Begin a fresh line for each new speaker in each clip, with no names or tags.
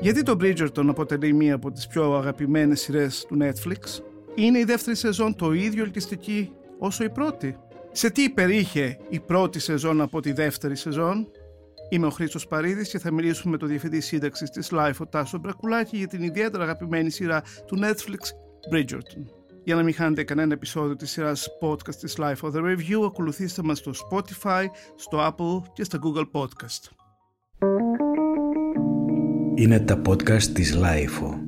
Γιατί το Bridgerton αποτελεί μία από τις πιο αγαπημένες σειρές του Netflix; Είναι η δεύτερη σεζόν το ίδιο ελκυστική όσο η πρώτη; Σε τι υπερήχε η πρώτη σεζόν από τη δεύτερη σεζόν; Είμαι ο Χρήστος Παρίδης και θα μιλήσουμε με τον Διευθυντή Σύνταξης της Life, ο Τάσο Μπρακουλάκη, για την ιδιαίτερα αγαπημένη σειρά του Netflix Bridgerton. Για να μην χάνετε κανένα επεισόδιο της σειράς podcast της Life of the Review, ακολουθήστε μας στο Spotify, στο Apple και στα Google Podcast.
Είναι τα podcast της Life.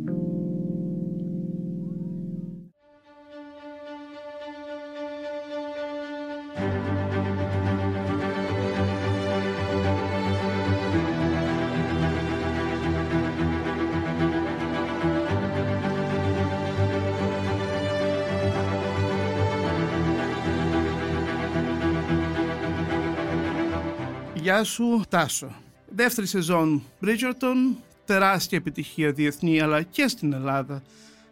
Γεια σου, Τάσο. Δεύτερη σεζόν Bridgerton, τεράστια επιτυχία διεθνή αλλά και στην Ελλάδα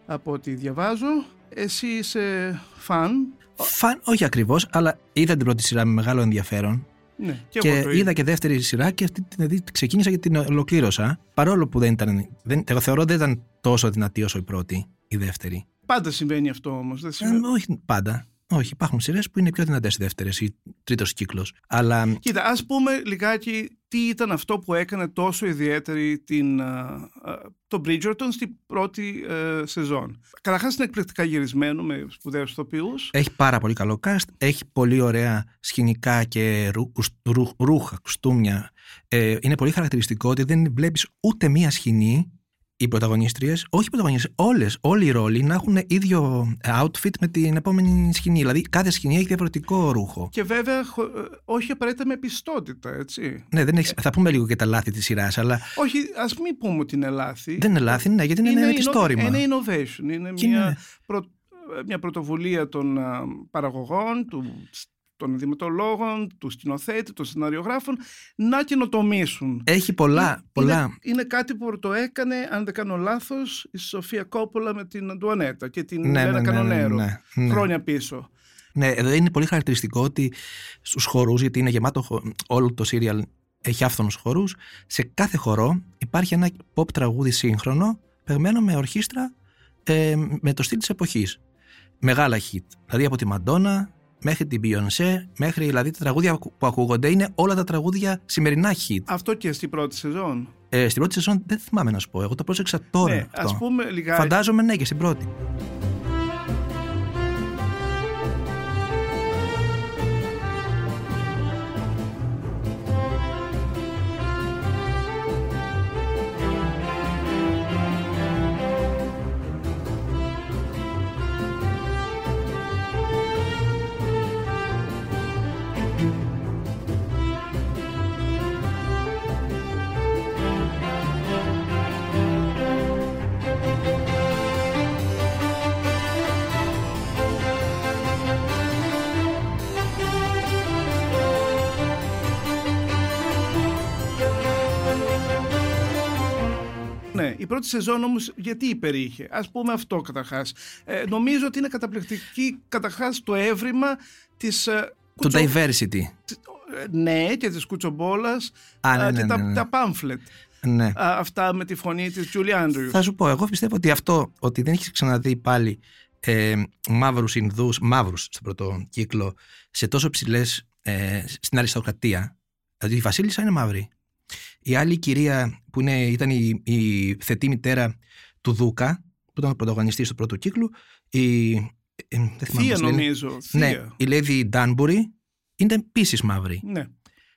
από ό,τι διαβάζω. Εσύ είσαι φαν;
Φαν, όχι ακριβώς, αλλά είδα την πρώτη σειρά με μεγάλο ενδιαφέρον.
Ναι,
Και, είδα και δεύτερη σειρά και αυτή την δηλαδή, ξεκίνησα και την ολοκλήρωσα. Παρόλο που δεν ήταν. Δεν, εγώ θεωρώ δεν ήταν τόσο δυνατή όσο η πρώτη, η δεύτερη.
Πάντα συμβαίνει αυτό όμως. Δεν
Ε,
συμβαίνει.
όχι πάντα. Όχι, υπάρχουν σειρές που είναι πιο δυνατές οι δεύτερες ή τρίτος κύκλος. Αλλά
Κοίτα, ας πούμε λιγάκι τι ήταν αυτό που έκανε τόσο ιδιαίτερη την, α, α, το Bridgerton στην πρώτη ε, σεζόν; Καταρχάς είναι εκπληκτικά γυρισμένο με σπουδαίους ηθοποιούς.
έχει πάρα πολύ καλό cast. Έχει πολύ ωραία σκηνικά και ρου, κουσ- ρου- ρούχα, κουστούμια. Ε, είναι πολύ χαρακτηριστικό ότι δεν βλέπεις ούτε μία σκηνή οι πρωταγωνίστριε, όχι οι πρωταγωνίστριε, όλες, όλοι οι ρόλοι να έχουν ίδιο outfit με την επόμενη σκηνή. Δηλαδή κάθε σκηνή έχει διαφορετικό ρούχο.
Και βέβαια χω- ε, όχι απαραίτητα με πιστότητα, έτσι.
Ναι, δεν έχεις, θα πούμε λίγο και τα λάθη της σειράς, αλλά
Όχι, ας μην πούμε ότι είναι λάθη.
δεν είναι λάθη, ναι, γιατί είναι, ένα
inno-
μυθιστόρημα.
είναι innovation, είναι
Και
μια,
είναι-
πρω- μια πρωτοβουλία των α, παραγωγών, του, των δημοτολόγων, τους σκηνοθέτη, των σεναριογράφων να καινοτομήσουν.
Έχει πολλά,
Είναι-
πολλά.
Είναι, είναι κάτι που το έκανε, αν δεν κάνω λάθος, η Σοφία Κόπολα με την Αντουανέτα και την
Ναι,
Λένα
ναι, ναι, ναι,
Κανονέρο.
ναι, ναι.
Χρόνια πίσω.
Ναι, εδώ είναι πολύ χαρακτηριστικό ότι στους χορούς, γιατί είναι γεμάτο χο- όλο το σύριαλ έχει άφθονους χορούς, σε κάθε χορό υπάρχει ένα pop τραγούδι σύγχρονο, παιγμένο με ορχήστρα ε, με το στυλ της εποχής. Μεγάλα hit. Δηλαδή από τη Μαντόνα μέχρι την Beyoncé, μέχρι δηλαδή τα τραγούδια που ακούγονται είναι όλα τα τραγούδια σημερινά hit.
Αυτό και στην πρώτη σεζόν.
Ε, στην πρώτη σεζόν δεν θυμάμαι να σου πω, εγώ το πρόσεξα τώρα
ναι,
αυτό.
ας πούμε λιγάκι.
Φαντάζομαι ναι και στην πρώτη.
Πρώτη σεζόν όμως γιατί υπερήχε. Ας πούμε αυτό καταρχάς. Ε, νομίζω ότι είναι καταπληκτική καταρχάς το έβριμα της... ε,
Το
κουτσο-
diversity.
ε, Ναι, και της κουτσομπόλας
Α, ναι,
ε,
ναι,
και
ναι,
τα,
ναι.
τα pamphlet.
Ναι.
Α, αυτά με τη φωνή της Julie Andrews.
Θα σου πω, εγώ πιστεύω ότι αυτό, ότι δεν έχεις ξαναδεί πάλι ε, μαύρους Ινδούς, μαύρους στον πρώτο κύκλο, σε τόσο ψηλές ε, στην αριστοκρατία. Δηλαδή η Βασίλισσα είναι μαύρη. Η άλλη κυρία που είναι, ήταν η, η θετή μητέρα του Δούκα, που ήταν ο πρωταγωνιστής του πρώτου κύκλου, η, ε, δεν θυμάμαι
Θεία
πώς λένε.
νομίζω.
Ναι,
Θεία.
η Lady Danbury είναι επίσης μαύρη.
Ναι.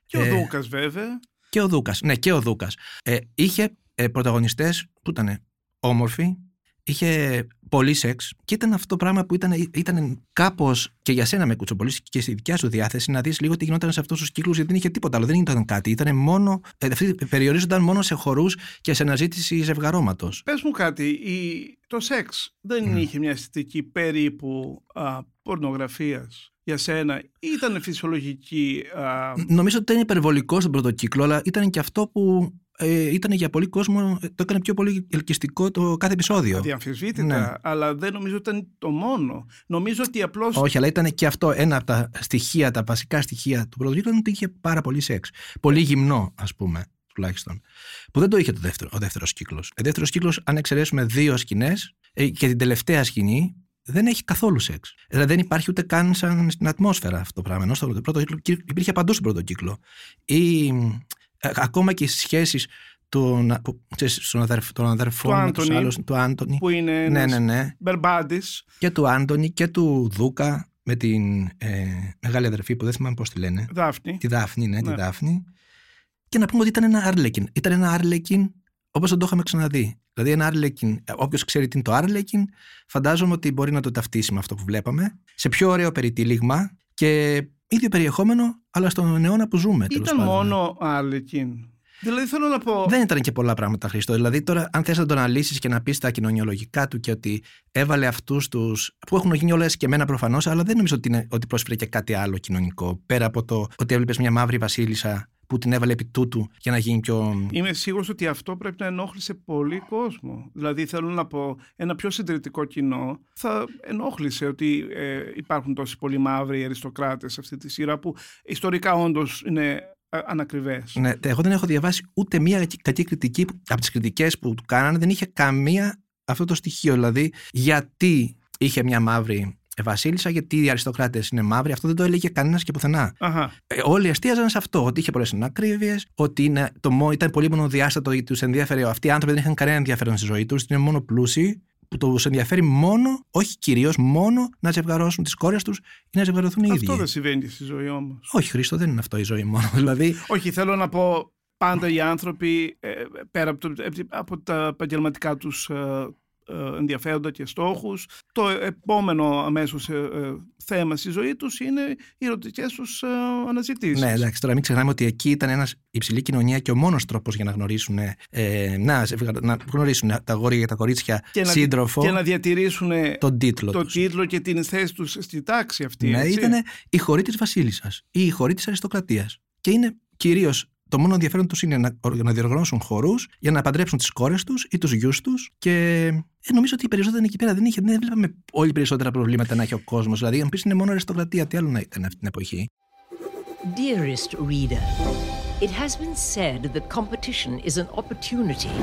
Και ο
Ε,
Δούκας βέβαια.
Και ο Δούκας. Ναι, και ο Δούκας. Ε, είχε ε, πρωταγωνιστές που ήταν όμορφοι, είχε πολύ σεξ και ήταν αυτό το πράγμα που ήταν, ήταν κάπως και για σένα με κουτσομπολίσει και στη δικιά σου διάθεση να δεις λίγο τι γινόταν σε αυτούς τους κύκλους γιατί δεν είχε τίποτα άλλο, δεν ήταν κάτι. Ήταν μόνο, ε, αυτοί περιορίζονταν μόνο σε χορούς και σε αναζήτηση ζευγαρώματος.
Πες μου κάτι, η... το σεξ δεν
Μμ.
είχε μια αισθητική περίπου α, πορνογραφίας για σένα. Ήταν φυσιολογική. Α,
Νομίζω ότι ήταν υπερβολικό στον πρώτο κύκλο, αλλά ήταν και αυτό που ε, ήταν για πολύ κόσμο, ε, το έκανε πιο πολύ ελκυστικό το κάθε επεισόδιο.
αδιαμφισβήτητα,
Ναι.
αλλά δεν νομίζω ότι ήταν το μόνο. Νομίζω ότι απλώς
Όχι, αλλά ήταν και αυτό ένα από τα στοιχεία, τα βασικά στοιχεία του πρώτου κύκλου, είναι ότι είχε πάρα πολύ σεξ. Πολύ γυμνό, ας πούμε. τουλάχιστον. Που δεν το είχε το δεύτερο, ο δεύτερος κύκλος. Ο δεύτερος κύκλος, αν εξαιρέσουμε δύο σκηνές ε, και την τελευταία σκηνή, δεν έχει καθόλου σεξ. Δηλαδή δεν υπάρχει ούτε καν σαν στην ατμόσφαιρα αυτό το πράγμα. Ενώ στο πρώτο κύκλο υπήρχε παντού στον πρώτο κύκλο. Ή ε, ακόμα και στις σχέσεις των, αδερφών
του
Άντωνη, τους Άντωνη.
Που είναι
ναι, ναι, ναι.
Μπερμπάντης.
Και του Άντωνη και του Δούκα με την ε, μεγάλη αδερφή που δεν θυμάμαι πώς τη λένε.
Δάφνη.
Τη Δάφνη, ναι, ναι. τη Δάφνη. Και να πούμε ότι ήταν ένα Άρλεκιν. Ήταν ένα Άρλεκιν όπως δεν το είχαμε ξαναδεί. Δηλαδή ένα Άρλεκιν, όποιος ξέρει τι είναι το Άρλεκιν, φαντάζομαι ότι μπορεί να το ταυτίσει με αυτό που βλέπαμε. Σε πιο ωραίο περιτύλιγμα και ίδιο περιεχόμενο, αλλά στον αιώνα που ζούμε.
Ήταν μόνο Άρλεκιν. Δηλαδή θέλω να πω.
Δεν ήταν και πολλά πράγματα, Χρήστο. Δηλαδή τώρα, αν θες να τον αναλύσεις και να πεις τα κοινωνιολογικά του και ότι έβαλε αυτούς τους. που έχουν γίνει όλες και εμένα προφανώς, αλλά δεν νομίζω ότι, είναι, ότι πρόσφερε και κάτι άλλο κοινωνικό. Πέρα από το ότι έβλεπες μια μαύρη βασίλισσα που την έβαλε επί τούτου για να γίνει πιο.
Είμαι σίγουρος ότι αυτό πρέπει να ενόχλησε πολύ κόσμο. Δηλαδή, θέλω να πω, ένα πιο συντηρητικό κοινό θα ενόχλησε ότι ε, υπάρχουν τόσοι πολλοί μαύροι αριστοκράτες σε αυτή τη σειρά που ιστορικά όντως είναι ανακριβές.
Ναι, εγώ δεν έχω διαβάσει ούτε μία κακή κριτική από τις κριτικές που του κάνανε, δεν είχε καμία αυτό το στοιχείο. Δηλαδή, γιατί είχε μια μαύρη βασίλισσα, γιατί οι αριστοκράτες είναι μαύροι. Αυτό δεν το έλεγε κανένας και πουθενά. Ε, όλοι εστίαζαν σε αυτό. Ότι είχε πολλές ανακρίβειες, ότι είναι, το, ήταν πολύ μονοδιάστατο, τους ενδιαφέρει. Αυτοί οι άνθρωποι δεν είχαν κανένα ενδιαφέρον στη ζωή τους, είναι μόνο πλούσιοι που τους ενδιαφέρει μόνο, όχι κυρίως, μόνο να ζευγαρώσουν τις κόρες τους ή να ζευγαρωθούν οι ίδιοι.
Αυτό δεν συμβαίνει στη ζωή όμως.
Όχι, Χρήστο, δεν είναι αυτό η ζωή μόνο. Δηλαδή...
Όχι, θέλω να πω πάντα οι άνθρωποι ε, πέρα από, το, από τα επαγγελματικά τους ε, ε, ενδιαφέροντα και στόχους. Το επόμενο αμέσως ε, ε, θέμα στη ζωή τους είναι οι ερωτικές τους αναζητήσεις.
Ναι, εντάξει, τώρα μην ξεχνάμε ότι εκεί ήταν ένας υψηλή κοινωνία και ο μόνος τρόπος για να γνωρίσουν, ε, να, να γνωρίσουν τα αγόρια και τα κορίτσια
και
σύντροφο.
Να, και να διατηρήσουν
τον τίτλο,
το τίτλο και την θέση τους στη τάξη αυτή.
Ναι,
έτσι.
ήταν η χωρή της βασίλισσας ή η χωρή της αριστοκρατίας. Και είναι κυρίως το μόνο ενδιαφέρον τους είναι να, να διοργανώσουν χορούς για να παντρέψουν τις κόρες τους ή τους γιους τους. Και ε, νομίζω ότι οι περισσότεροι εκεί πέρα δεν, είχε, δεν βλέπαμε όλοι περισσότερα προβλήματα να έχει ο κόσμος. Δηλαδή, αν πεις είναι μόνο αριστοκρατία, τι άλλο να ήταν αυτή την εποχή;
Dearest reader, it has been said that competition is an opportunity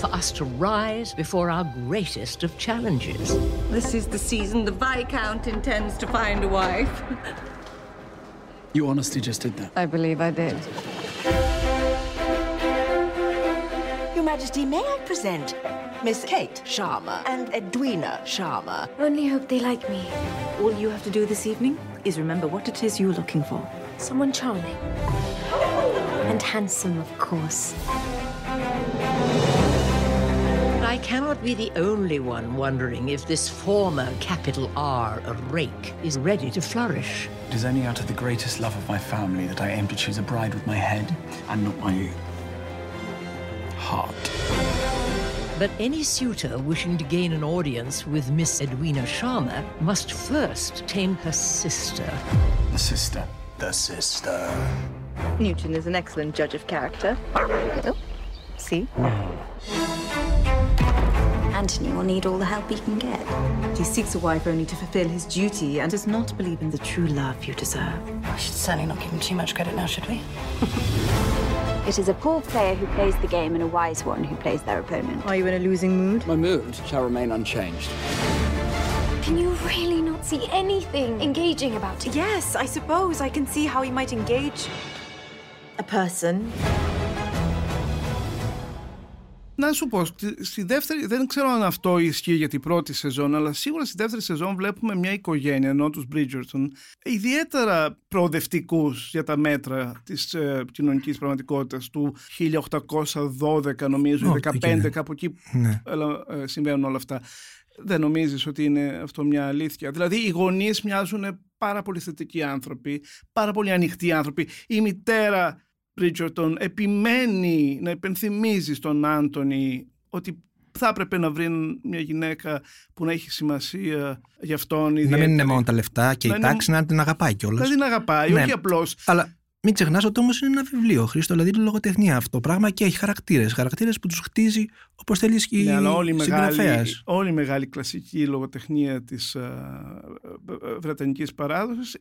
for us to rise before our greatest of challenges.
This is the season the Viscount intends to find a wife.
You honestly just did that?
I believe I did.
Your Majesty, may I present Miss Kate Sharma and Edwina Sharma?
Only hope they like me.
All you have to do this evening is remember what it is you're looking for.
Someone charming. And handsome, of course.
Cannot be the only one wondering if this former capital R rake is ready to flourish.
It is only out of the greatest love of my family that I aim to choose a bride with my head and not my heart.
But any suitor wishing to gain an audience with Miss Edwina Sharma must first tame her sister.
The sister. The sister.
Newton is an excellent judge of character. Oh, see? Hmm.
Anthony will need all the help he can get.
He seeks a wife only to fulfill his duty and does not believe in the true love you deserve.
We should certainly not give him too much credit now, should we?
It is a poor player who plays the game and a wise one who plays their opponent.
Are you in a losing mood?
My mood shall remain unchanged.
Can you really not see anything engaging about him?
Yes, I suppose I can see how he might engage a person.
Να σου πω, στη δεύτερη, δεν ξέρω αν αυτό ισχύει για την πρώτη σεζόν, αλλά σίγουρα στη δεύτερη σεζόν βλέπουμε μια οικογένεια, ενώ τους Bridgerton, ιδιαίτερα προοδευτικούς για τα μέτρα της ε, κοινωνικής πραγματικότητας του 1812 νομίζω, oh, 15, κάπου εκεί
ναι.
ε, συμβαίνουν όλα αυτά. Δεν νομίζεις ότι είναι αυτό μια αλήθεια; Δηλαδή οι γονείς μοιάζουν πάρα πολύ θετικοί άνθρωποι, πάρα πολύ ανοιχτοί άνθρωποι. Η μητέρα Bridgerton επιμένει να υπενθυμίζει στον Άντωνη ότι θα έπρεπε να βρει μια γυναίκα που να έχει σημασία για αυτόν.
Να μην είναι μόνο τα λεφτά και η τάξη, να την αγαπάει κιόλας.
Να την αγαπάει,
ναι.
όχι απλώς.
Αλλά μην ξεχνάς ότι όμως είναι ένα βιβλίο, Χρήστο, δηλαδή είναι λογοτεχνία αυτό το πράγμα και έχει χαρακτήρες. Χαρακτήρες που τους χτίζει όπως θέλεις και
ναι, αλλά όλη η
μεγάλη,
όλη η μεγάλη κλασική λογοτεχνία της uh, βρετανικής παράδοσης ε,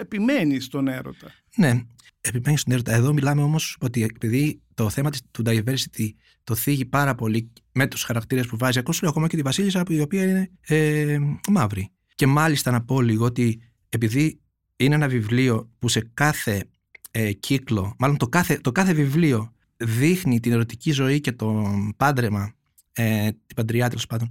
επιμένει στον έρωτα.
Ναι, επιμένει στον έρωτα. Εδώ μιλάμε όμως ότι επειδή το θέμα της, του diversity το θίγει πάρα πολύ με τους χαρακτήρες που βάζει, ακόμα και τη Βασίλισσα, η οποία είναι ε, μαύρη. Και μάλιστα να πω λίγο ότι επειδή είναι ένα βιβλίο που σε κάθε ε, κύκλο, μάλλον το κάθε, το κάθε βιβλίο δείχνει την ερωτική ζωή και το πάντρεμα, ε, την παντριά τέλος πάντων,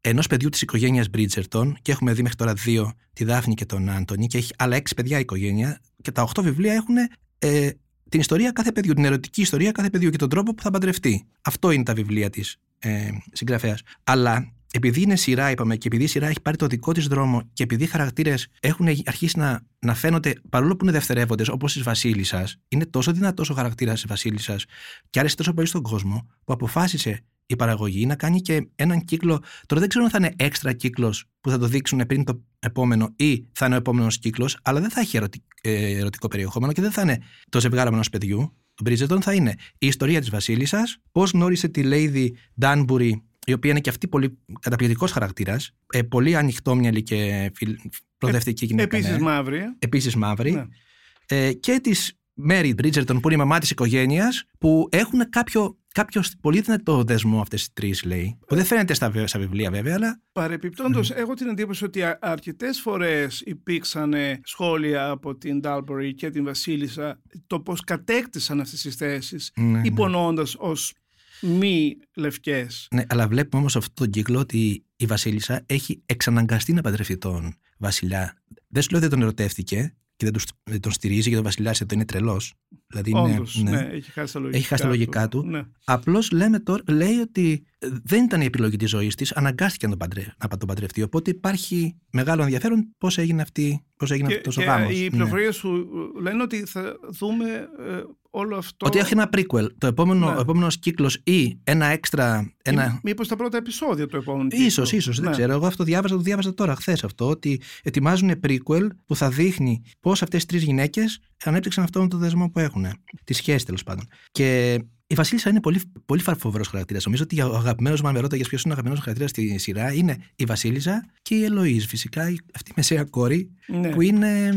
ενός παιδιού της οικογένειας Bridgerton, και έχουμε δει μέχρι τώρα δύο, τη Δάφνη και τον Άντωνη, και έχει άλλα έξι παιδιά η οικογένεια, και τα οχτώ βιβλία έχουν ε, την ιστορία κάθε παιδιού, την ερωτική ιστορία κάθε παιδιού και τον τρόπο που θα παντρευτεί. Αυτό είναι τα βιβλία της ε, συγγραφέας. Αλλά επειδή είναι σειρά, είπαμε, και επειδή η σειρά έχει πάρει το δικό της δρόμο και επειδή οι χαρακτήρες έχουν αρχίσει να, να φαίνονται, παρόλο που είναι δευτερεύοντες, όπως της Βασίλισσας, είναι τόσο δυνατός ο χαρακτήρας της Βασίλισσας και άρεσε τόσο πολύ στον κόσμο, που αποφάσισε η παραγωγή να κάνει και έναν κύκλο. Τώρα δεν ξέρω αν θα είναι έξτρα κύκλος που θα το δείξουν πριν το επόμενο ή θα είναι ο επόμενος κύκλος, αλλά δεν θα έχει ε, ερωτικό περιεχόμενο και δεν θα είναι το ζευγάρι ενός παιδιού. Το Bridgerton θα είναι η ιστορία της Βασίλισσας, πώς γνώρισε τη Lady Danbury η οποία είναι και αυτή πολύ καταπληκτικός χαρακτήρας, ε, πολύ ανοιχτόμυαλη και προοδευτική γυναίκα.
Επίσης ναι. μαύρη.
Επίσης μαύρη. Ναι. Ε, και της Mary Bridgerton, που είναι η μαμά της οικογένειας, που έχουν κάποιο, κάποιος πολύ δυνατό δεσμό αυτές οι τρεις, λέει. Που δεν φαίνεται στα, στα βιβλία, βέβαια, αλλά.
Παρεπιπτόντως, mm. έχω την εντύπωση ότι αρκετές φορές υπήρξαν σχόλια από την Ντάλμπορη και την Βασίλισσα το πώς κατέκτησαν αυτές τις θέσεις, ναι, υπονοώντα ως μη λευκές.
Ναι, αλλά βλέπουμε όμως αυτόν τον κύκλο ότι η Βασίλισσα έχει εξαναγκαστεί να παντρευτεί τον Βασιλιά. Δεν σου λέω ότι δεν τον ερωτεύτηκε και δεν, δεν τον στηρίζει γιατί ο Βασιλιά εδώ είναι τρελός.
Δηλαδή Όντως, ναι, ναι, έχει χάσει τα λογικά,
έχει χάσει τα λογικά του. του. Ναι. Απλώς λέει ότι δεν ήταν η επιλογή της ζωής της, αναγκάστηκε να τον, παντρε, να τον παντρευτεί. Οπότε υπάρχει μεγάλο ενδιαφέρον πώς έγινε, αυτή, πώς έγινε αυτός ο γάμος.
Οι πληροφορίες ναι. σου λένε ότι θα δούμε ε, όλο αυτό.
Ότι έχει ένα prequel. Το επόμενο, ναι. επόμενος κύκλος ή ένα έξτρα. Ένα...
Μήπως τα πρώτα επεισόδια του επόμενου
σω, ίσως, δεν ναι. ξέρω. Εγώ αυτό διάβαζα, το διάβαζα τώρα χθες αυτό. Ότι ετοιμάζουν prequel που θα δείχνει πώς αυτές οι τρεις γυναίκες ανέπτυξαν αυτόν τον δεσμό που έχουν. Τη σχέση τέλος πάντων. Και η Βασίλισσα είναι πολύ, πολύ φοβερό χαρακτήρας. Νομίζω ότι ο αγαπημένος μου, αν με ρώταγε ποιος είναι ο αγαπημένος χαρακτήρας στη σειρά, είναι η Βασίλισσα και η Ελοή. Φυσικά αυτή η μεσαία κόρη ναι. που είναι.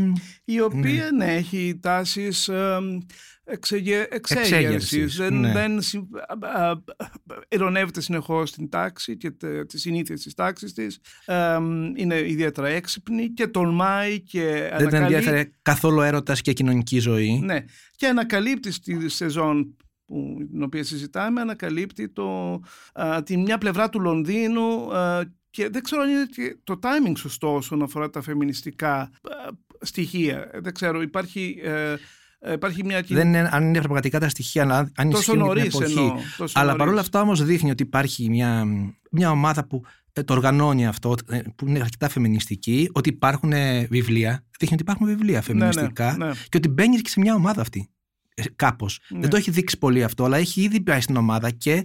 Η οποία ναι, ναι έχει τάσεις εξέγερσης. Δεν, ναι. δεν ειρωνεύεται συνεχώς την τάξη και τις συνήθειες της τάξης της. είναι ιδιαίτερα έξυπνη και τολμάει και.
Δεν την ενδιαφέρει καθόλου έρωτας και κοινωνική ζωή.
Ναι. Και ανακαλύπτει στη σεζόν που, την οποία συζητάμε ανακαλύπτει το, α, τη μια πλευρά του Λονδίνου και δεν ξέρω αν είναι το timing σωστό όσον αφορά τα φεμινιστικά στοιχεία. Δεν ξέρω, υπάρχει... Ε, Υπάρχει μια...
Δεν είναι αν είναι πραγματικά τα στοιχεία, αλλά αν
τόσο νωρίς εννοώ.
Αλλά παρόλα αυτά όμως δείχνει ότι υπάρχει μια, μια ομάδα που ε, το οργανώνει αυτό, ε, που είναι αρκετά φεμινιστική, ότι υπάρχουν βιβλία. Δείχνει ότι υπάρχουν βιβλία ναι, ναι, φεμινιστικά ναι, ναι, και ότι μπαίνει και σε μια ομάδα αυτή. Ε, Κάπως. Ναι. Δεν το έχει δείξει πολύ αυτό, αλλά έχει ήδη πάει στην ομάδα και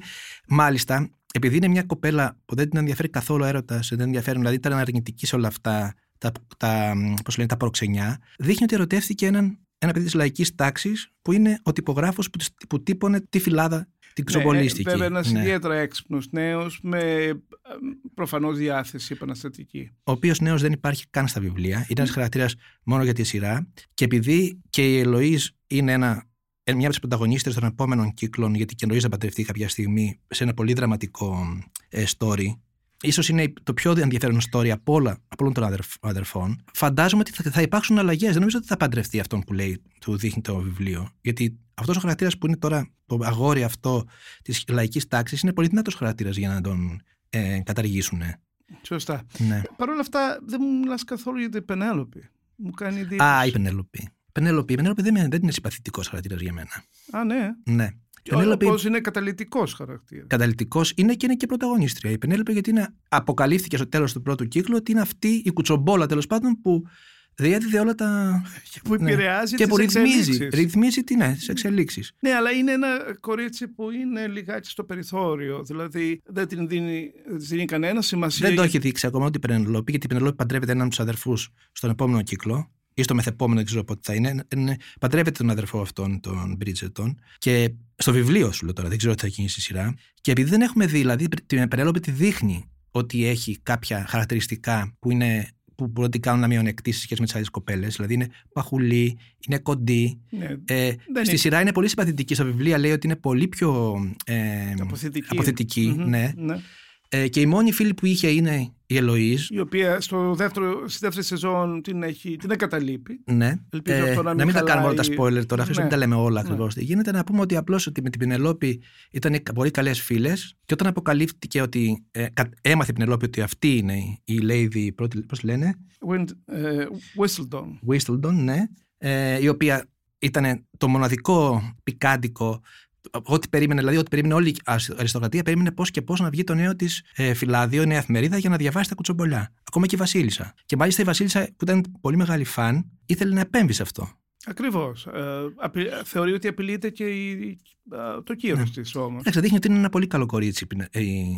μάλιστα επειδή είναι μια κοπέλα που δεν την ενδιαφέρει καθόλου έρωτας, δεν ενδιαφέρει, δηλαδή ήταν αρνητική σε όλα αυτά τα, τα, πώς λένε, τα προξενιά, δείχνει ότι ερωτεύτηκε έναν, ένα παιδί της λαϊκής τάξης που είναι ο τυπογράφος που, που τύπωνε τη φυλάδα την ξομπολίστικη.
Ναι, βέβαια, ένας ναι. ιδιαίτερα έξυπνος νέος με προφανώς διάθεση επαναστατική.
Ο οποίος νέος δεν υπάρχει καν στα βιβλία. Είναι ένας χαρακτήρας μόνο για τη σειρά. Και επειδή και η Ελοή είναι ένα ε, μια από τις πρωταγωνίστρε των επόμενων κύκλων, γιατί και εννοεί να παντρευτεί κάποια στιγμή σε ένα πολύ δραματικό ε, story. Ίσως είναι το πιο ενδιαφέρον story από, όλα, από όλων των αδερφών. Φαντάζομαι ότι θα, υπάρξουν αλλαγές. Δεν νομίζω ότι θα παντρευτεί αυτόν που λέει, του δείχνει το βιβλίο. Γιατί αυτός ο χαρακτήρας που είναι τώρα το αγόρι αυτό της λαϊκής τάξης είναι πολύ δυνατός χαρακτήρας για να τον ε, καταργήσουν.
Σωστά.
Ναι.
Παρ' όλα αυτά δεν μου μιλάς καθόλου για την Πενέλοπη. Μου κάνει εντύπωση.
Α, η Πενέλοπη. Πενέλοπη. Η Πενέλοπη δεν, δεν είναι συμπαθητικός χαρακτήρας για μένα.
Α, ναι.
Ναι.
Πενέλοπη... είναι καταλητικό χαρακτήρας.
Καταλητικό είναι και είναι και πρωταγωνίστρια. Η Πενέλοπη γιατί είναι, αποκαλύφθηκε στο τέλος του πρώτου κύκλου ότι είναι αυτή η κουτσομπόλα τέλος πάντων που διέδιδε όλα τα.
Και που ναι. επηρεάζει
ναι.
και που
ρυθμίζει, ρυθμίζει τι, ναι, τις εξελίξεις.
Ναι, αλλά είναι ένα κορίτσι που είναι λιγάκι στο περιθώριο. Δηλαδή δεν την δίνει, δεν δίνει κανένα σημασία.
Δεν το έχει δείξει ακόμα ότι η Πενέλοπη, γιατί η Πενέλοπη παντρεύεται έναν από τους αδερφούς στον επόμενο κύκλο ή στο μεθεπόμενο, δεν ξέρω πότε θα είναι, είναι, παντρεύεται τον αδερφό αυτόν, τον Μπρίτζετον. Και στο βιβλίο σου λέω τώρα, δεν ξέρω τι θα γίνει στη σειρά. Και επειδή δεν έχουμε δει, δηλαδή την Πενέλοπη τη δείχνει ότι έχει κάποια χαρακτηριστικά που είναι που μπορούν να την κάνουν να μειονεκτεί σε σχέση με τις άλλες κοπέλες. Δηλαδή είναι παχουλή, είναι κοντή.
Ναι.
Ε,
Δεν
στη
είναι-
σειρά είναι πολύ συμπαθητική. Στα βιβλία λέει ότι είναι πολύ πιο ε,
Αποθετική.
αποθετική,
Μμμ,
ναι.
ναι.
Ε, και η μόνη φίλη που είχε είναι η Ελοΐζ.
Η οποία στο δεύτερο, στη δεύτερη σεζόν την, έχει, την εγκαταλείπει.
Ναι.
Ελπίζω αυτό να μην
μην τα
χαλάει.
κάνουμε όλα τα spoiler τώρα, χρειάζεται να μην τα λέμε όλα
Ναι.
ακριβώς. Γίνεται να πούμε ότι απλώς ότι με την Πινελόπη ήταν πολύ καλές φίλες και όταν αποκαλύφθηκε ότι. Ε, κα- έμαθε η Πινελόπη ότι αυτή είναι η Lady. Πώς λένε,
Wind, ε, Whistledown.
Whistledown, ναι. Ε, η οποία ήταν το μοναδικό πικάντικο. Ό,τι περίμενε, δηλαδή, ό,τι περίμενε όλη η αριστοκρατία, περίμενε πώς και πώς να βγει το νέο της ε, φυλάδιο, νέα εφημερίδα για να διαβάσει τα κουτσομπολιά. Ακόμα και η Βασίλισσα. Και μάλιστα η Βασίλισσα, που ήταν πολύ μεγάλη φαν, ήθελε να επέμβει σε αυτό.
Ακριβώς. Ε, απει- θεωρεί ότι απειλείται και η, α, το κύρος
Ναι.
της όμως.
Εντάξει, δείχνει ότι είναι ένα πολύ καλό κορίτσι η Πινε- η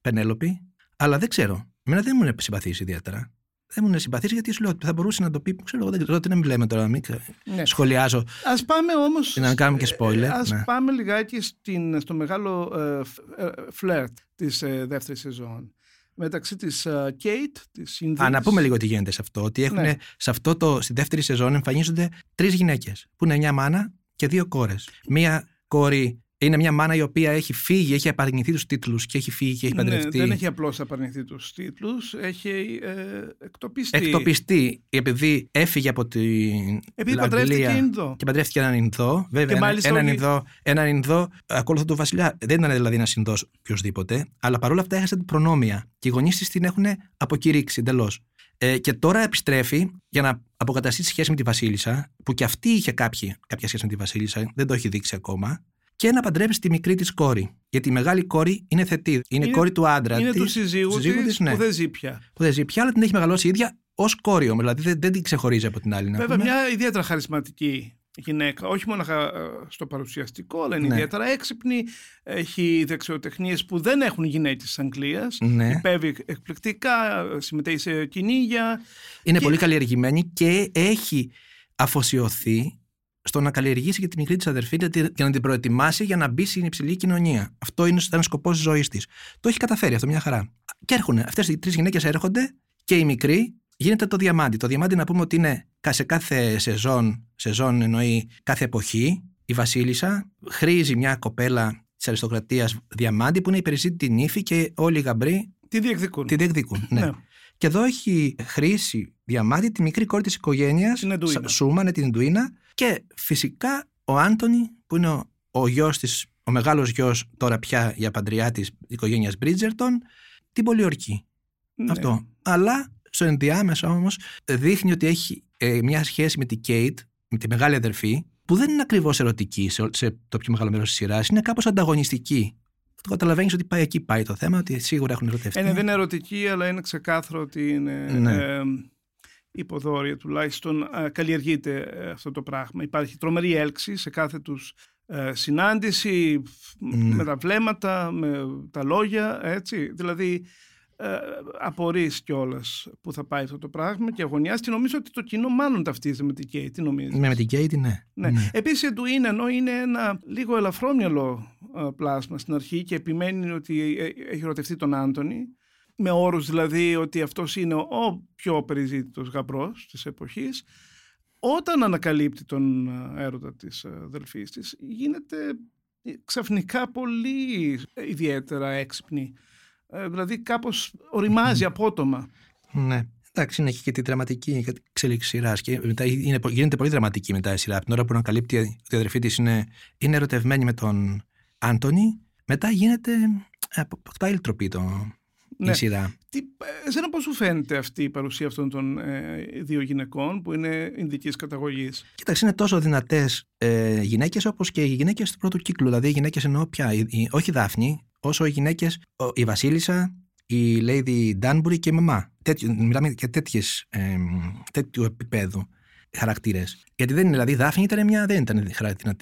Πενέλοπη, αλλά δεν ξέρω. Εμένα δεν μου είναι συμπαθήσει ιδιαίτερα. Δεν μου είναι συμπαθήσει γιατί σου λέω ότι θα μπορούσε να το πει. Ξέρω, εγώ, δεν ξέρω τι να μην λέμε τώρα, να μην ξε-
Ναι.
σχολιάζω.
Ας πάμε όμως...
Να κάνουμε και spoiler,
Ας
ναι.
πάμε λιγάκι στην, στο μεγάλο ε, φ- ε, φλερτ της ε, δεύτερης σεζόν. Μεταξύ της ε, Κέιτ, της Ινδίας...
Α, να πούμε λίγο τι γίνεται σε αυτό. Ότι έχουν,
Ναι.
σε αυτό το, στη δεύτερη σεζόν εμφανίζονται τρεις γυναίκες, που είναι μια μάνα και δύο κόρες. Μία κόρη είναι μια μάνα η οποία έχει φύγει, έχει απαρνηθεί τους τίτλους και έχει φύγει και έχει
Ναι,
παντρευτεί.
δεν έχει απλώς απαρνηθεί τους τίτλους, έχει ε, εκτοπιστεί.
Εκτοπιστεί επειδή έφυγε από την.
Επειδή
Αγγλία
παντρεύτηκε Ινδό.
Και παντρεύτηκε έναν Ινδό. Βέβαια,
Και
ένα-
μάλιστα
έναν,
όλοι-
Ινδό, έναν Ινδό ακόλουθο του Βασιλιά. Δεν ήταν δηλαδή ένας Ινδός οποιοδήποτε, αλλά παρόλα αυτά έχασε την προνόμια. Και οι γονείς της την έχουν αποκηρύξει εντελώς. Ε, και τώρα επιστρέφει για να αποκαταστήσει σχέση με τη Βασίλισσα, που και αυτή είχε κάποια, κάποια σχέση με τη Βασίλισσα, δεν το έχει δείξει ακόμα, και να παντρεύσει τη μικρή της κόρη. Γιατί η μεγάλη κόρη είναι θετή. Είναι,
Είναι-
κόρη του άντρα
Είναι
της,
του συζύγου,
συζύγου
της,
ναι
που δεν ζει πια.
που δεν ζει πια, αλλά την έχει μεγαλώσει η ίδια ως κόρη όμως. Δηλαδή δεν, δεν την ξεχωρίζει από την άλλη. Να
Βέβαια,
πούμε.
μια ιδιαίτερα χαρισματική γυναίκα, όχι μόνο ε, στο παρουσιαστικό, αλλά είναι
Ναι.
ιδιαίτερα έξυπνη. Έχει δεξιοτεχνίες που δεν έχουν γυναίκες της Αγγλίας.
Ναι.
Υπέβει εκπληκτικά, ε, συμμετέχει σε κυνήγια.
Είναι
και-
πολύ καλλιεργημένη και έχει αφοσιωθεί στο να καλλιεργήσει και τη μικρή της αδερφή και τη- και να την προετοιμάσει για να μπει στην υψηλή κοινωνία. Αυτό είναι ένα σκοπός της ζωής της. Το έχει καταφέρει αυτό μια χαρά. Και έρχονται. Αυτές οι τρεις γυναίκες έρχονται και η μικρή γίνεται το διαμάντι. Το διαμάντι να πούμε ότι είναι κα- σε κάθε σεζόν, σεζόν εννοεί κάθε εποχή. Η Βασίλισσα χρήζει μια κοπέλα της αριστοκρατίας διαμάντι που είναι υπεριζήτητη νύφη και όλοι οι γαμπροί
Τι διεκδικούν.
τη διεκδικούν. Ναι.
Ναι.
Και εδώ έχει χρήσει διαμάτι τη μικρή κόρη της οικογένειας.
Την Εντουίνα.
Σούμα, ναι, την Εντουίνα. Και φυσικά ο Άντωνη, που είναι ο, ο γιος της, ο μεγάλος γιος τώρα πια για παντριά της οικογένειας Μπρίτζερτον, την πολιορκή.
Ναι.
Αυτό. Αλλά στο ενδιάμεσο όμως δείχνει ότι έχει ε, μια σχέση με την Κέιτ, με τη μεγάλη αδερφή, που δεν είναι ακριβώς ερωτική σε, σε το πιο μεγάλο μέρος της σειράς, είναι κάπως ανταγωνιστική. Το καταλαβαίνεις ότι πάει εκεί πάει το θέμα, ότι σίγουρα έχουν ερωτευτεί.
Ε, ναι, δεν είναι ερωτική, αλλά είναι ξεκάθαρο ότι είναι
Ναι.
ε, υποδόρια τουλάχιστον. ε, καλλιεργείται ε, αυτό το πράγμα. Υπάρχει τρομερή έλξη σε κάθε τους ε, συνάντηση,
Ναι.
με τα βλέμματα, με τα λόγια, έτσι. Δηλαδή, ε, απορείς κιόλας που θα πάει αυτό το πράγμα και αγωνιάζεις και νομίζω ότι το κοινό μάλλον ταυτίζεται με την Κέι. Τι νομίζεις;
Ναι, με την Κέιτ, ναι.
Ναι. Επίσης η Εντουίν ενώ είναι ένα λίγο ελαφρόμυαλο ε, πλάσμα στην αρχή και επιμένει ότι ε, ε, έχει ερωτευτεί τον Άντωνη με όρους δηλαδή ότι αυτός είναι ο πιο περιζήτητος γαμπρός της εποχής όταν ανακαλύπτει τον ε, έρωτα της ε, αδελφής της γίνεται ε, ξαφνικά πολύ ε, ιδιαίτερα έξυπνη Ε, δηλαδή κάπως οριμάζει απότομα
Ναι. Εντάξει, είναι και τη δραματική εξέλιξη σειράς. Και μετά είναι, γίνεται πολύ δραματική μετά η σειρά. Από την ώρα που ανακαλύπτει ότι η αδερφή της είναι, είναι ερωτευμένη με τον Άντωνη, μετά γίνεται. ε, αποκτά ηλτροπή το,
Ναι.
η σειρά.
Τι, ε, εσένα πώς σου φαίνεται αυτή η παρουσία αυτών των ε, δύο γυναικών που είναι ειδικής καταγωγής;
Κοίταξε, είναι τόσο δυνατές ε, γυναίκες όπως και οι γυναίκες του πρώτου κύκλου. Δηλαδή, οι γυναίκες εννοώ πια, η- η- όχι η Δάφνη, όσο οι γυναίκες, η Βασίλισσα, η Lady Danbury και η μαμά. Τέτοιο, μιλάμε για τέτοιες, ε, τέτοιου επίπεδου χαρακτήρες. Γιατί δεν είναι, δηλαδή, η Δάφνη ήταν μια, δεν ήταν χαρακτήρα,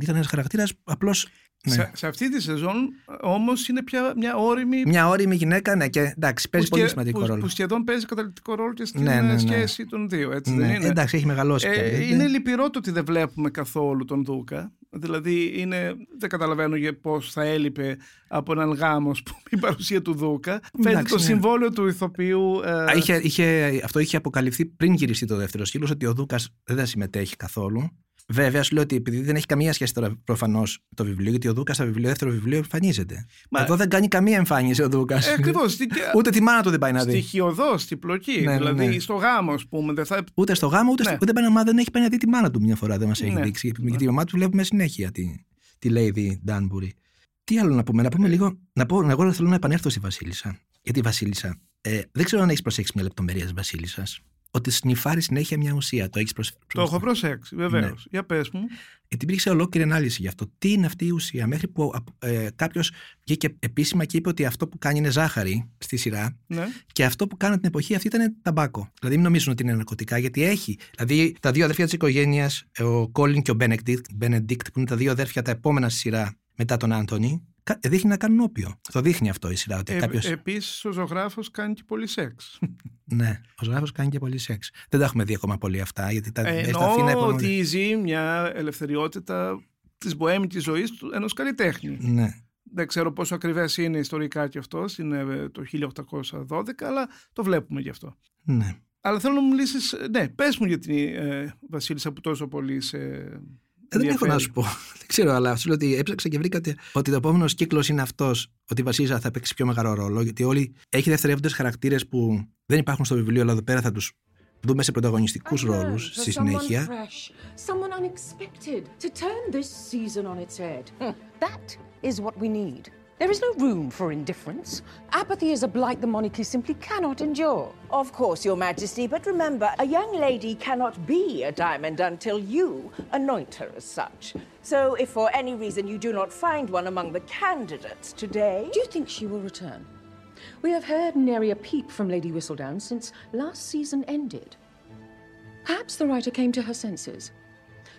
ήταν ένας χαρακτήρας απλώς. Ναι.
Σε, σε αυτή τη σεζόν όμως είναι πια μια όρημη
Μια όρημη γυναίκα, ναι, και εντάξει, παίζει
που,
πολύ
σχε-
σημαντικό
που,
ρόλο.
που σχεδόν παίζει καταλητικό ρόλο και στην
Ναι, ναι,
ε,
ναι.
σχέση των δύο, έτσι
Ναι,
δεν είναι;
εντάξει, έχει μεγαλώσει πια.
Ε,
δεν-
είναι λυπηρό το ότι δεν βλέπουμε καθόλου τον Δούκα. Δηλαδή είναι, δεν καταλαβαίνω για πώς θα έλειπε από έναν γάμο ας πούμε, η παρουσία του Δούκα. Φαίνεται
Εντάξει,
το
ναι.
συμβόλαιο του ηθοποιού. ε,
Α, Είχε, είχε, αυτό είχε αποκαλυφθεί πριν γυριστεί το δεύτερο σκύλος ότι ο Δούκας δεν θα συμμετέχει καθόλου. Βέβαια, σου λέω ότι επειδή δεν έχει καμία σχέση τώρα προφανώς το βιβλίο, γιατί ο Δούκας στο βιβλίο, δεύτερο βιβλίο εμφανίζεται.
Μα-
Εδώ δεν κάνει καμία εμφάνιση ο Δούκας.
Ε, ακριβώς.
Ούτε τη μάνα του δεν πάει να δει.
Στοιχειοδός, στην πλοκή.
Ναι, ναι,
δηλαδή
ναι.
στο γάμο, ας πούμε. Δεν θα...
Ούτε στο γάμο, ούτε,
Ναι.
στο, ούτε πάει, να- δεν έχει πάει να δει τη μάνα του μια φορά. Δεν μας έχει
Ναι.
δείξει. Γιατί η μαμά του βλέπουμε συνέχεια τη, τη Lady Danbury. Τι άλλο να πούμε, να πούμε λίγο. Να πω, εγώ θέλω να επανέλθω στη Βασίλισσα. Γιατί η Βασίλισσα, ε, δεν ξέρω αν έχεις προσέξει μια λεπτομέρεια της Βασίλισσας. Ότι σνιφάρει συνέχεια μια ουσία. Το έχεις προσ...
Το έχω προσέξει, βεβαίως.
Ναι.
Για πες μου.
Γιατί υπήρξε ολόκληρη ανάλυση γι' αυτό. Τι είναι αυτή η ουσία, μέχρι που ε, κάποιος βγήκε επίσημα και είπε ότι αυτό που κάνει είναι ζάχαρη στη σειρά
Ναι.
και αυτό που κάνανε την εποχή αυτή ήταν ταμπάκο. Δηλαδή, μην νομίζουν ότι είναι ναρκωτικά, γιατί έχει. Δηλαδή, τα δύο αδέρφια της οικογένειας, ο Κόλιν και ο Μπένεκτ, Benedict, που είναι τα δύο αδέρφια τα επόμενα στη σειρά μετά τον Άντωνη, κα- δείχνει να κάνουν όπιο. Το δείχνει αυτό η σειρά. Ότι
Ε,
κάποιος...
Επίσης, ο ζωγράφος κάνει και πολύ σεξ.
Ναι, ο ζωγράφος κάνει και πολύ σεξ. Δεν τα έχουμε δει ακόμα πολύ αυτά, γιατί τα
Ε,
στα Αθήνα
Εννοώ
είπαμε-
ότι ζει μια ελευθεριότητα της μποέμικη ζωής ενός καλλιτέχνη.
Ναι.
Δεν ξέρω πόσο ακριβές είναι ιστορικά και αυτός, είναι ε, το 1812, αλλά το βλέπουμε γι' αυτό.
ναι.
Αλλά θέλω να μου λύσει. Ναι, πες μου για την ε, Βασίλισσα που τόσο πολύ σε.
Ε, δεν έχω
ενδιαφέρει.
να σου πω. Δεν ξέρω, αλλά σου λέω ότι έψαξα και βρήκα ότι- ότι το επόμενος κύκλος είναι αυτός. Ότι η Βασίλισσα θα παίξεις πιο μεγάλο ρόλο. Γιατί όλοι έχει δευτερεύοντες χαρακτήρες που δεν υπάρχουν στο βιβλίο, αλλά εδώ πέρα θα τους δούμε σε πρωταγωνιστικούς ρόλους στη συνέχεια.
fresh, someone unexpected to turn this season on its head.
That is what we need. There is no room for indifference.
Apathy is a blight the monarchy simply cannot endure.
Of course, Your Majesty, but remember, a young lady cannot be a diamond until you anoint her as such. So, if for any reason you do not find one among the candidates today.
Do you think she will return? We have heard nary a peep from Lady Whistledown since last season ended. Perhaps the writer came to her senses.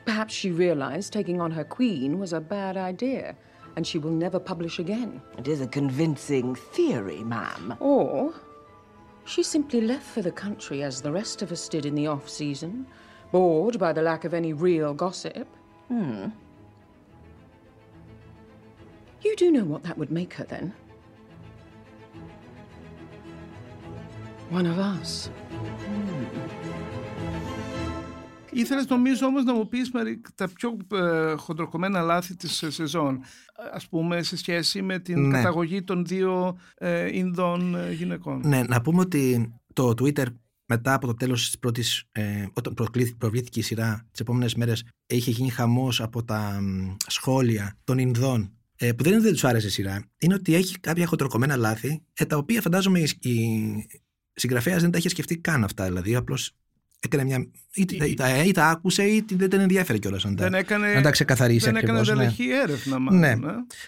Perhaps she realized taking on her queen was a bad idea, and she will never publish again.
It is a convincing theory, ma'am.
Or she simply left for the country as the rest of us did in the off season, bored by the lack of any real gossip.
Hmm.
You do know what that would make her then? One of us.
Ήθελες νομίζω όμως να μου πεις μερι- τα πιο ε, χοντροκομμένα λάθη της ε, σεζόν. Ας πούμε σε σχέση με την
Ναι.
καταγωγή των δύο ε, Ινδών ε, γυναικών.
Ναι, να πούμε ότι το Twitter μετά από το τέλος της πρώτης, ε, όταν προκλήθη- προβλήθηκε η σειρά τις επόμενες μέρες, είχε γίνει χαμός από τα μ, σχόλια των Ινδών ε, που δεν είναι ότι δεν τους άρεσε η σειρά, είναι ότι έχει κάποια χοντροκομμένα λάθη, ε, τα οποία φαντάζομαι η, η συγγραφέας δεν τα είχε σκεφτεί καν αυτά, δηλαδή απλώς έκανε μια... ή, τα- ή τα, ή τα άκουσε ή δεν την ενδιαφέρει κιόλας να τα,
Δεν έκανε,
να τα ξεκαθαρίσει
δεν έκανε
ακριβώς, ναι.
εντελεχή έρευνα μάλλον.
Ναι.
ε.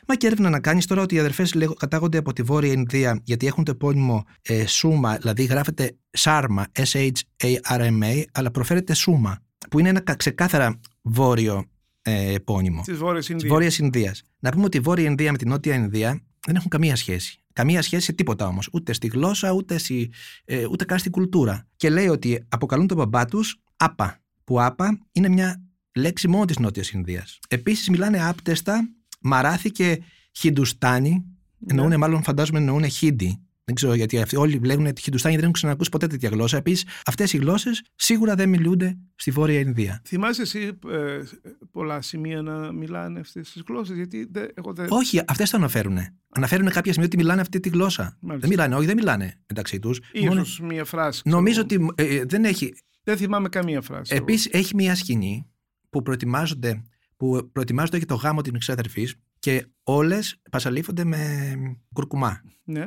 Μα και έρευνα να κάνεις τώρα ότι οι αδερφές κατάγονται από τη Βόρεια Ινδία γιατί έχουν το επώνυμο ε, Σούμα, δηλαδή γράφεται Σάρμα, S-H-A-R-M-A, αλλά προφέρεται Σούμα, που είναι ένα κα- ξεκάθαρα βόρειο ε, επώνυμο.
Της Βόρειας
Της
Ινδίας.
Βόρειας Ινδίας. Να πούμε ότι η Βόρεια Ινδία με την Νότια Ινδία δεν έχουν καμία σχέση. Καμία σχέση σε τίποτα όμως. Ούτε στη γλώσσα, ούτε, στη, ε, ούτε καν στην κουλτούρα. Και λέει ότι αποκαλούν τον μπαμπά τους Άπα. Που Άπα είναι μια λέξη μόνο της Νότιας Ινδίας. Επίσης μιλάνε άπτεστα Μαράθι και Χιντουστάνι. Εννοούν, μάλλον φαντάζομαι εννοούν Χίντι. Δεν ξέρω γιατί αυτοί όλοι λέγουν ότι Χιντουστάνι δεν έχουν ξανακούσει ποτέ τέτοια γλώσσα. Επίσης, αυτές οι γλώσσες σίγουρα δεν μιλούνται στη Βόρεια Ινδία.
Θυμάσαι εσύ ε, πολλά σημεία να μιλάνε αυτές τις γλώσσες, γιατί δεν- εγώ δεν...
Όχι, αυτές το αναφέρουν. Αναφέρουν κάποια σημεία ότι μιλάνε αυτή τη γλώσσα.
Μάλιστα.
Δεν μιλάνε, όχι, δεν μιλάνε μεταξύ τους.
Ίσως μία φράση. ξέρω
Νομίζω
εγώ.
ότι ε, ε, δεν έχει.
Δεν θυμάμαι καμία φράση. εγώ.
Επίσης, έχει μια σκηνή που προετοιμάζονται, που προετοιμάζονται για το γάμο της εξάδερφη και όλες πασαλήφονται με κουρκουμά.
Ναι.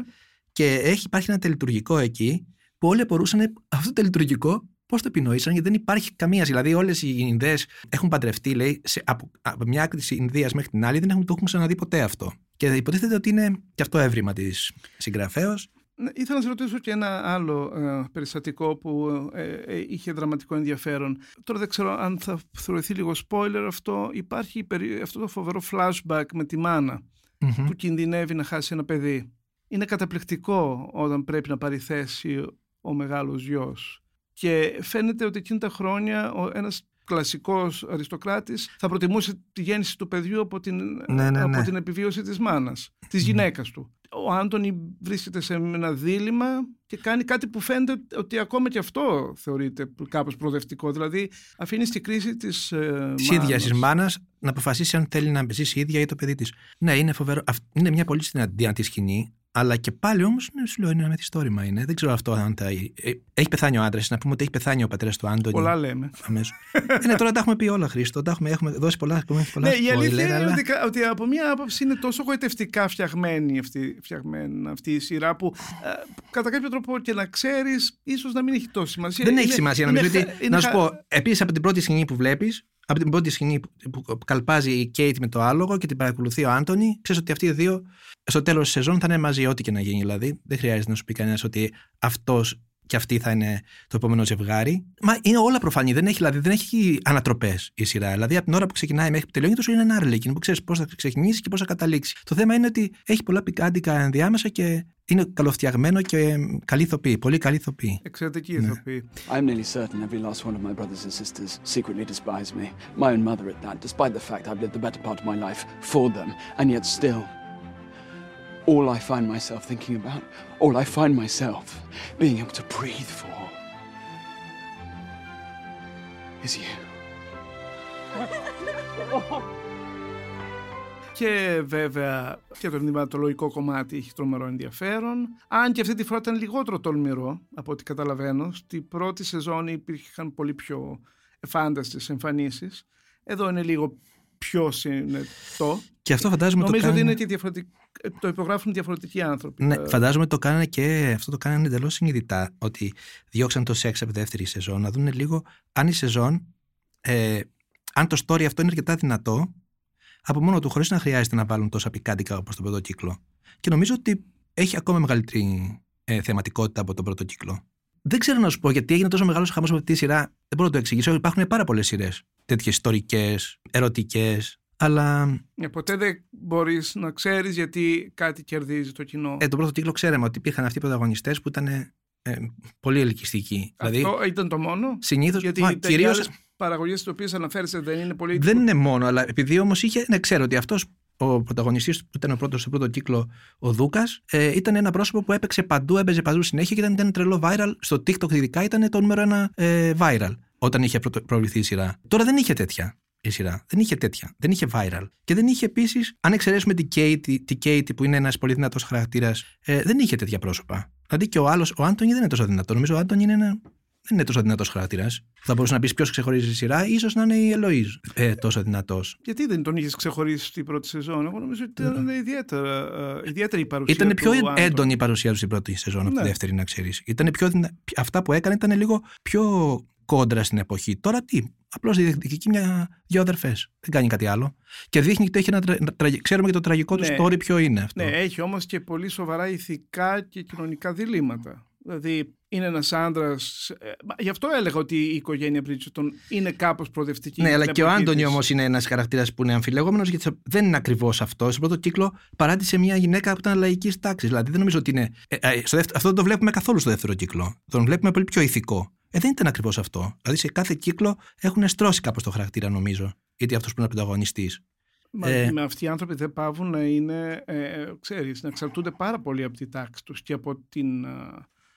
Και έχει, υπάρχει ένα τελειτουργικό εκεί που όλοι απορούσαν αυτό το τελειτουργικό πώς το επινοήσαν, γιατί δεν υπάρχει καμία. Δηλαδή, όλες οι Ινδές έχουν παντρευτεί, λέει, σε, από, από μια άκρη της Ινδίας μέχρι την άλλη, δεν έχουν, το έχουν ξαναδεί ποτέ αυτό. Και υποτίθεται ότι είναι και αυτό έβριμα της συγγραφέως.
Ναι, Ήθελα να σε ρωτήσω και ένα άλλο ε, περιστατικό που ε, ε, είχε δραματικό ενδιαφέρον. Τώρα δεν ξέρω αν θα θεωρηθεί λίγο spoiler αυτό. Υπάρχει η περι- αυτό το φοβερό flashback με τη μάνα που κινδυνεύει να χάσει ένα παιδί. Είναι καταπληκτικό όταν πρέπει να πάρει θέση ο μεγάλος γιος. Και φαίνεται ότι εκείνη τα χρόνια ο, ένας κλασικός αριστοκράτης θα προτιμούσε τη γέννηση του παιδιού από την,
Ναι, ναι,
από
ναι.
την επιβίωση της μάνας, της γυναίκας του. Ο Άντωνη βρίσκεται σε ένα δίλημα και κάνει κάτι που φαίνεται ότι ακόμα και αυτό θεωρείται κάπως προοδευτικό. Δηλαδή αφήνει στη κρίση της ε,
Της ίδιας
μάνας.
της μάνας να αποφασίσει αν θέλει να ζήσει η ίδια ή το παιδί της. Ναι, είναι φοβερό. Αυ- Είναι μια πολύ δυνατή σκηνή. Αλλά και πάλι όμως, ναι, σου λέω, είναι ένα μυθιστόρημα. Είναι. Δεν ξέρω αυτό αν θα. ε, Έχει πεθάνει ο άντρας. Να πούμε ότι έχει πεθάνει ο πατέρας του Άντωνη.
Πολλά λέμε.
Αμέσως. ε, ναι, τώρα τα έχουμε πει όλα, Χρήστο. Τα έχουμε, έχουμε δώσει πολλά, έχουμε πολλά
Ναι, η αλήθεια
spoiler,
είναι
αλλά-
ότι, κα- ότι από μία άποψη είναι τόσο γοητευτικά φτιαγμένη αυτή, φτιαγμένη αυτή η σειρά που ε, κατά κάποιο τρόπο και να ξέρεις, ίσως να μην έχει τόση σημασία.
Δεν
Είναι-
έχει σημασία.
είναι
Νομίζω
χα-
ότι.
είναι
Να σου
χα-
πω, επίσης από την πρώτη σκηνή που βλέπεις, από την πρώτη σκηνή που που καλπάζει η Κέιτ με το άλογο και την παρακολουθεί ο Άντωνη, ξέρεις ότι αυτοί οι δύο στο τέλος της σεζόν θα είναι μαζί, ό,τι και να γίνει. Δηλαδή, δεν χρειάζεται να σου πει κανένας ότι αυτός και αυτή θα είναι το επόμενο ζευγάρι. Μα είναι όλα προφανή. Δεν έχει, δηλαδή, δεν έχει ανατροπές η σειρά. Δηλαδή, από την ώρα που ξεκινάει μέχρι που τελειώνει, τόσο είναι ένα άρλεκιν που ξέρεις πώς θα ξεκινήσεις και πώς θα καταλήξεις. Το θέμα είναι ότι έχει πολλά πικάντικα ενδιάμεσα και είναι καλοφτιαγμένο και καλή ηθοποιή. Πολύ καλή ηθοποιή.
Εξαιρετική
Ναι.
ηθοποιή.
I'm nearly certain every last one of my brothers and sisters secretly despise me. My own mother at that, despite the fact I've lived the better part of my life for them. And yet still, all I find myself thinking about, all I find myself being able to breathe for, is you.
Και βέβαια και το ενδυματολογικό κομμάτι έχει τρομερό ενδιαφέρον. Αν και αυτή τη φορά ήταν λιγότερο τολμηρό από ό,τι καταλαβαίνω. Στη πρώτη σεζόν υπήρχαν πολύ πιο εφάνταστες εμφανίσεις. Εδώ είναι λίγο πιο συνετό.
Και αυτό φαντάζομαι
Νομίζω
το
ότι
κάνουν...
είναι και διαφορετικ... το υπογράφουν διαφορετικοί άνθρωποι.
Ναι,
Ε,
φαντάζομαι ότι το κάνανε και αυτό το κάνανε εντελώς συνειδητά. Ότι διώξαν το σεξ από τη δεύτερη σεζόν. Να δουν λίγο αν η σεζόν, ε, αν το story αυτό είναι αρκετά δυνατό, από μόνο του χωρίς να χρειάζεται να βάλουν τόσα πικάντικα όπως τον πρώτο κύκλο. Και νομίζω ότι έχει ακόμα μεγαλύτερη ε, θεματικότητα από τον πρώτο κύκλο. Δεν ξέρω να σου πω γιατί έγινε τόσο μεγάλος χαμός από αυτή τη σειρά. Δεν μπορώ να το εξηγήσω. Υπάρχουν πάρα πολλές σειρές. Τέτοιες ιστορικές, ερωτικές. Αλλά
ε, ποτέ δεν μπορείς να ξέρεις γιατί κάτι κερδίζει το κοινό.
ε, τον πρώτο κύκλο ξέραμε ότι υπήρχαν αυτοί οι πρωταγωνιστές που ήταν ε, πολύ ελκυστικοί. Δηλαδή,
Αυτό ήταν το μόνο.
συνήθως.
Γιατί
Μα,
οι
κυρίως,
άλλες παραγωγές τις οποίες αναφέρεσαι δεν είναι πολύ...
δεν είναι μόνο, αλλά επειδή όμως είχε. Ναι, ξέρω ότι αυτός ο πρωταγωνιστής που ήταν ο πρώτος στο πρώτο κύκλο, ο Δούκας, ε, ήταν ένα πρόσωπο που έπαιξε παντού, έπαιζε παντού συνέχεια και ήταν, ήταν τρελό viral. Στο TikTok ειδικά ήταν το νούμερο ένα ε, viral όταν είχε πρωτο- προβληθεί η σειρά. Τώρα δεν είχε τέτοια η σειρά. Δεν είχε τέτοια. Δεν είχε viral. Και δεν είχε επίσης, αν εξαιρέσουμε την Katie, την Katie που είναι ένας πολύ δυνατός χαρακτήρας, ε, δεν είχε τέτοια πρόσωπα. Δηλαδή και ο άλλος, ο Άντωνι δεν είναι τόσο δυνατό. Νομίζω ο Άντωνι είναι ένα. Δεν είναι τόσο δυνατός χαρακτήρας. Θα μπορούσε να πεις ποιος ξεχωρίζει τη σειρά, ίσως να είναι η Ελοίζ ε, τόσο δυνατός.
Γιατί δεν τον είχες ξεχωρίσει στην πρώτη σεζόν; Εγώ νομίζω ότι ήταν ιδιαίτερα, ε, ιδιαίτερη η παρουσία
Ήταν
του
πιο
Άντων.
έντονη η παρουσία του στην πρώτη σεζόν από
Ναι.
τη δεύτερη, να ξέρεις. πιο δυνα... Αυτά που έκανε ήταν λίγο πιο κόντρα στην εποχή. Τώρα τι, απλώς διεκδικεί μια... δύο αδερφές. Δεν κάνει κάτι άλλο. Και δείχνει ότι έχει ένα. τρα- τραγι- Ξέρουμε και το τραγικό
Ναι.
του story ποιο είναι αυτό.
Ναι, έχει όμως και πολύ σοβαρά ηθικά και κοινωνικά διλήμματα. Δηλαδή είναι ένας άντρας... ε, μα γι' αυτό έλεγα ότι η οικογένεια Bridgerton είναι κάπως προοδευτική.
Ναι,
για
αλλά
την
και ο
εποχή
Άντωνι
της.
όμως είναι ένας χαρακτήρας που είναι αμφιλεγόμενος, γιατί δεν είναι ακριβώς αυτός. Στο πρώτο κύκλο παράτησε μια γυναίκα που ήταν λαϊκής τάξης. Δηλαδή δεν νομίζω ότι είναι. Ε, ε, στο δεύτερο, αυτό δεν το βλέπουμε καθόλου στο δεύτερο κύκλο. Τον βλέπουμε πολύ πιο ηθικό. Ε, δεν ήταν ακριβώς αυτό. Δηλαδή σε κάθε κύκλο έχουν στρώσει κάπως το χαρακτήρα, νομίζω. Γιατί αυτός που είναι ο πρωταγωνιστής.
Μα,
Ε,
με αυτοί οι άνθρωποι δεν πάβουν να είναι, ε, ε, ξέρεις, να εξαρτούνται πάρα πολύ από τη τάξη τους και από, την, ε,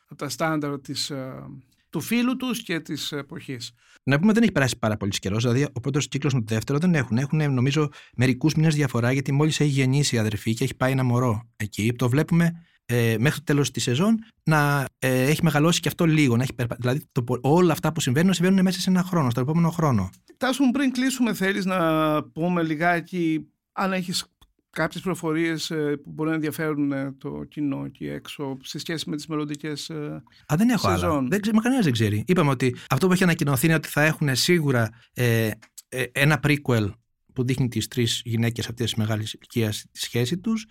από τα στάνταρ της, ε, του φίλου τους και της εποχής.
Να πούμε δεν έχει περάσει πάρα πολύ καιρό. Δηλαδή, ο πρώτος κύκλος με το δεύτερο δεν έχουν. Έχουν, νομίζω, μερικούς μήνες διαφορά, γιατί μόλις έχει γεννήσει η αδερφή και έχει πάει ένα μωρό εκεί. Το βλέπουμε ε, μέχρι το τέλος της σεζόν να ε, έχει μεγαλώσει και αυτό λίγο. Να έχει περπα... Δηλαδή, το, πο- όλα αυτά που συμβαίνουν συμβαίνουν μέσα σε ένα χρόνο, στον επόμενο χρόνο.
Τάσου μου, πριν κλείσουμε θέλεις να πούμε λιγάκι αν έχεις κάποιες προφορίες που μπορεί να ενδιαφέρουν ε, το κοινό εκεί έξω σε σχέση με τις μελλοντικές ε,
Α, δεν έχω
Σεζόν;
άλλα. Δεν, ξέρω, κανένας δεν ξέρει. Είπαμε ότι αυτό που έχει ανακοινωθεί είναι ότι θα έχουν σίγουρα ε, ε, ένα prequel που δείχνει τις τρεις γυναίκες αυτές της μεγάλης ηλικίας τη σχέση τους.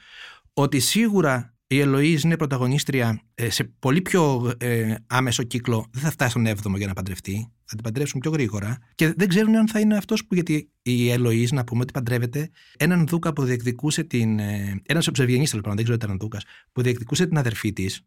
Ότι σίγουρα η Ελοΐζ είναι πρωταγωνίστρια ε, σε πολύ πιο ε, άμεσο κύκλο. Δεν θα φτάσει στον 7ο για να παντρευτεί. Θα την παντρεύσουν πιο γρήγορα. Και δεν ξέρουν αν θα είναι αυτός που. Γιατί η Ελοΐζ, να πούμε ότι παντρεύεται έναν Δούκα που διεκδικούσε την. Ε, ένας ψευγενή τέλο πάντων, δεν ξέρω τι ήταν Δούκας, που διεκδικούσε την αδερφή της.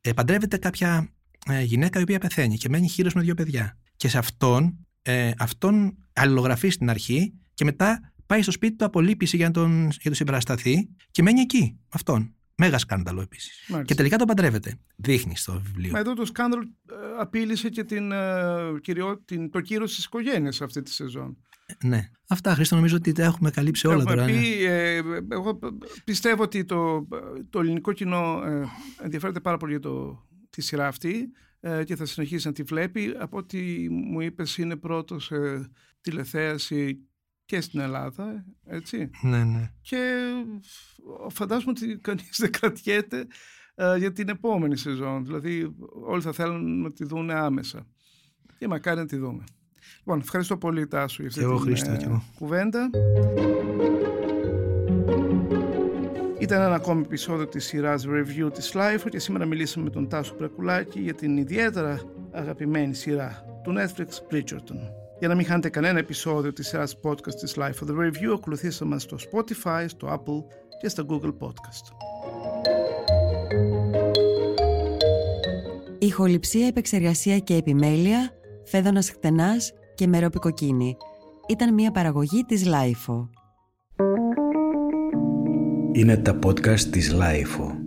Ε, παντρεύεται κάποια ε, γυναίκα η οποία πεθαίνει και μένει χείρος με δύο παιδιά. Και σε αυτόν ε, αυτόν αλληλογραφεί στην αρχή και μετά πάει στο σπίτι του απολύπηση για να τον, για τον συμπαρασταθεί και μένει εκεί, αυτόν. Μέγα σκάνδαλο επίσης. Και τελικά τον παντρεύεται. Δείχνει στο βιβλίο.
Μα εδώ το σκάνδαλο ε, απείλησε και την, ε, κυριό, την, το κύριο της οικογένειας αυτή τη σεζόν.
Ναι. Αυτά, Χρήστο, νομίζω ότι τα έχουμε καλύψει όλα
Έχουμε
τώρα.
πει,
ναι.
ε, εγώ πιστεύω ότι το, το ελληνικό κοινό ε, ενδιαφέρεται πάρα πολύ για το, τη σειρά αυτή ε, και θα συνεχίσει να τη βλέπει. Από ό,τι μου είπες είναι πρώτος σε τηλεθέαση και στην Ελλάδα, έτσι.
Ναι, ναι.
Και φαντάζομαι ότι κανείς δεν κρατιέται ε, για την επόμενη σεζόν. Δηλαδή όλοι θα θέλουν να τη δουν άμεσα. Και μακάρι να τη δούμε. Λοιπόν, ευχαριστώ πολύ Τάσου για αυτή
Και εγώ,
την
Χρήστο,
ε,
και εγώ.
κουβέντα. Ήταν ένα ακόμη επεισόδιο της σειράς Review της Life και σήμερα μιλήσαμε με τον Τάσο Πρακουλάκη για την ιδιαίτερα αγαπημένη σειρά του Netflix Bridgerton. Για να μην χάνετε κανένα επεισόδιο της σειράς podcast της Life of the Review, ακολουθήστε μας στο Spotify, στο Apple και στο Google Podcast.
Ηχοληψία, επεξεργασία και επιμέλεια, φέδωνας χτενάς και μερόπικοκίνη. Ήταν μια παραγωγή της Lifeo.
Είναι τα podcast της Lifeo.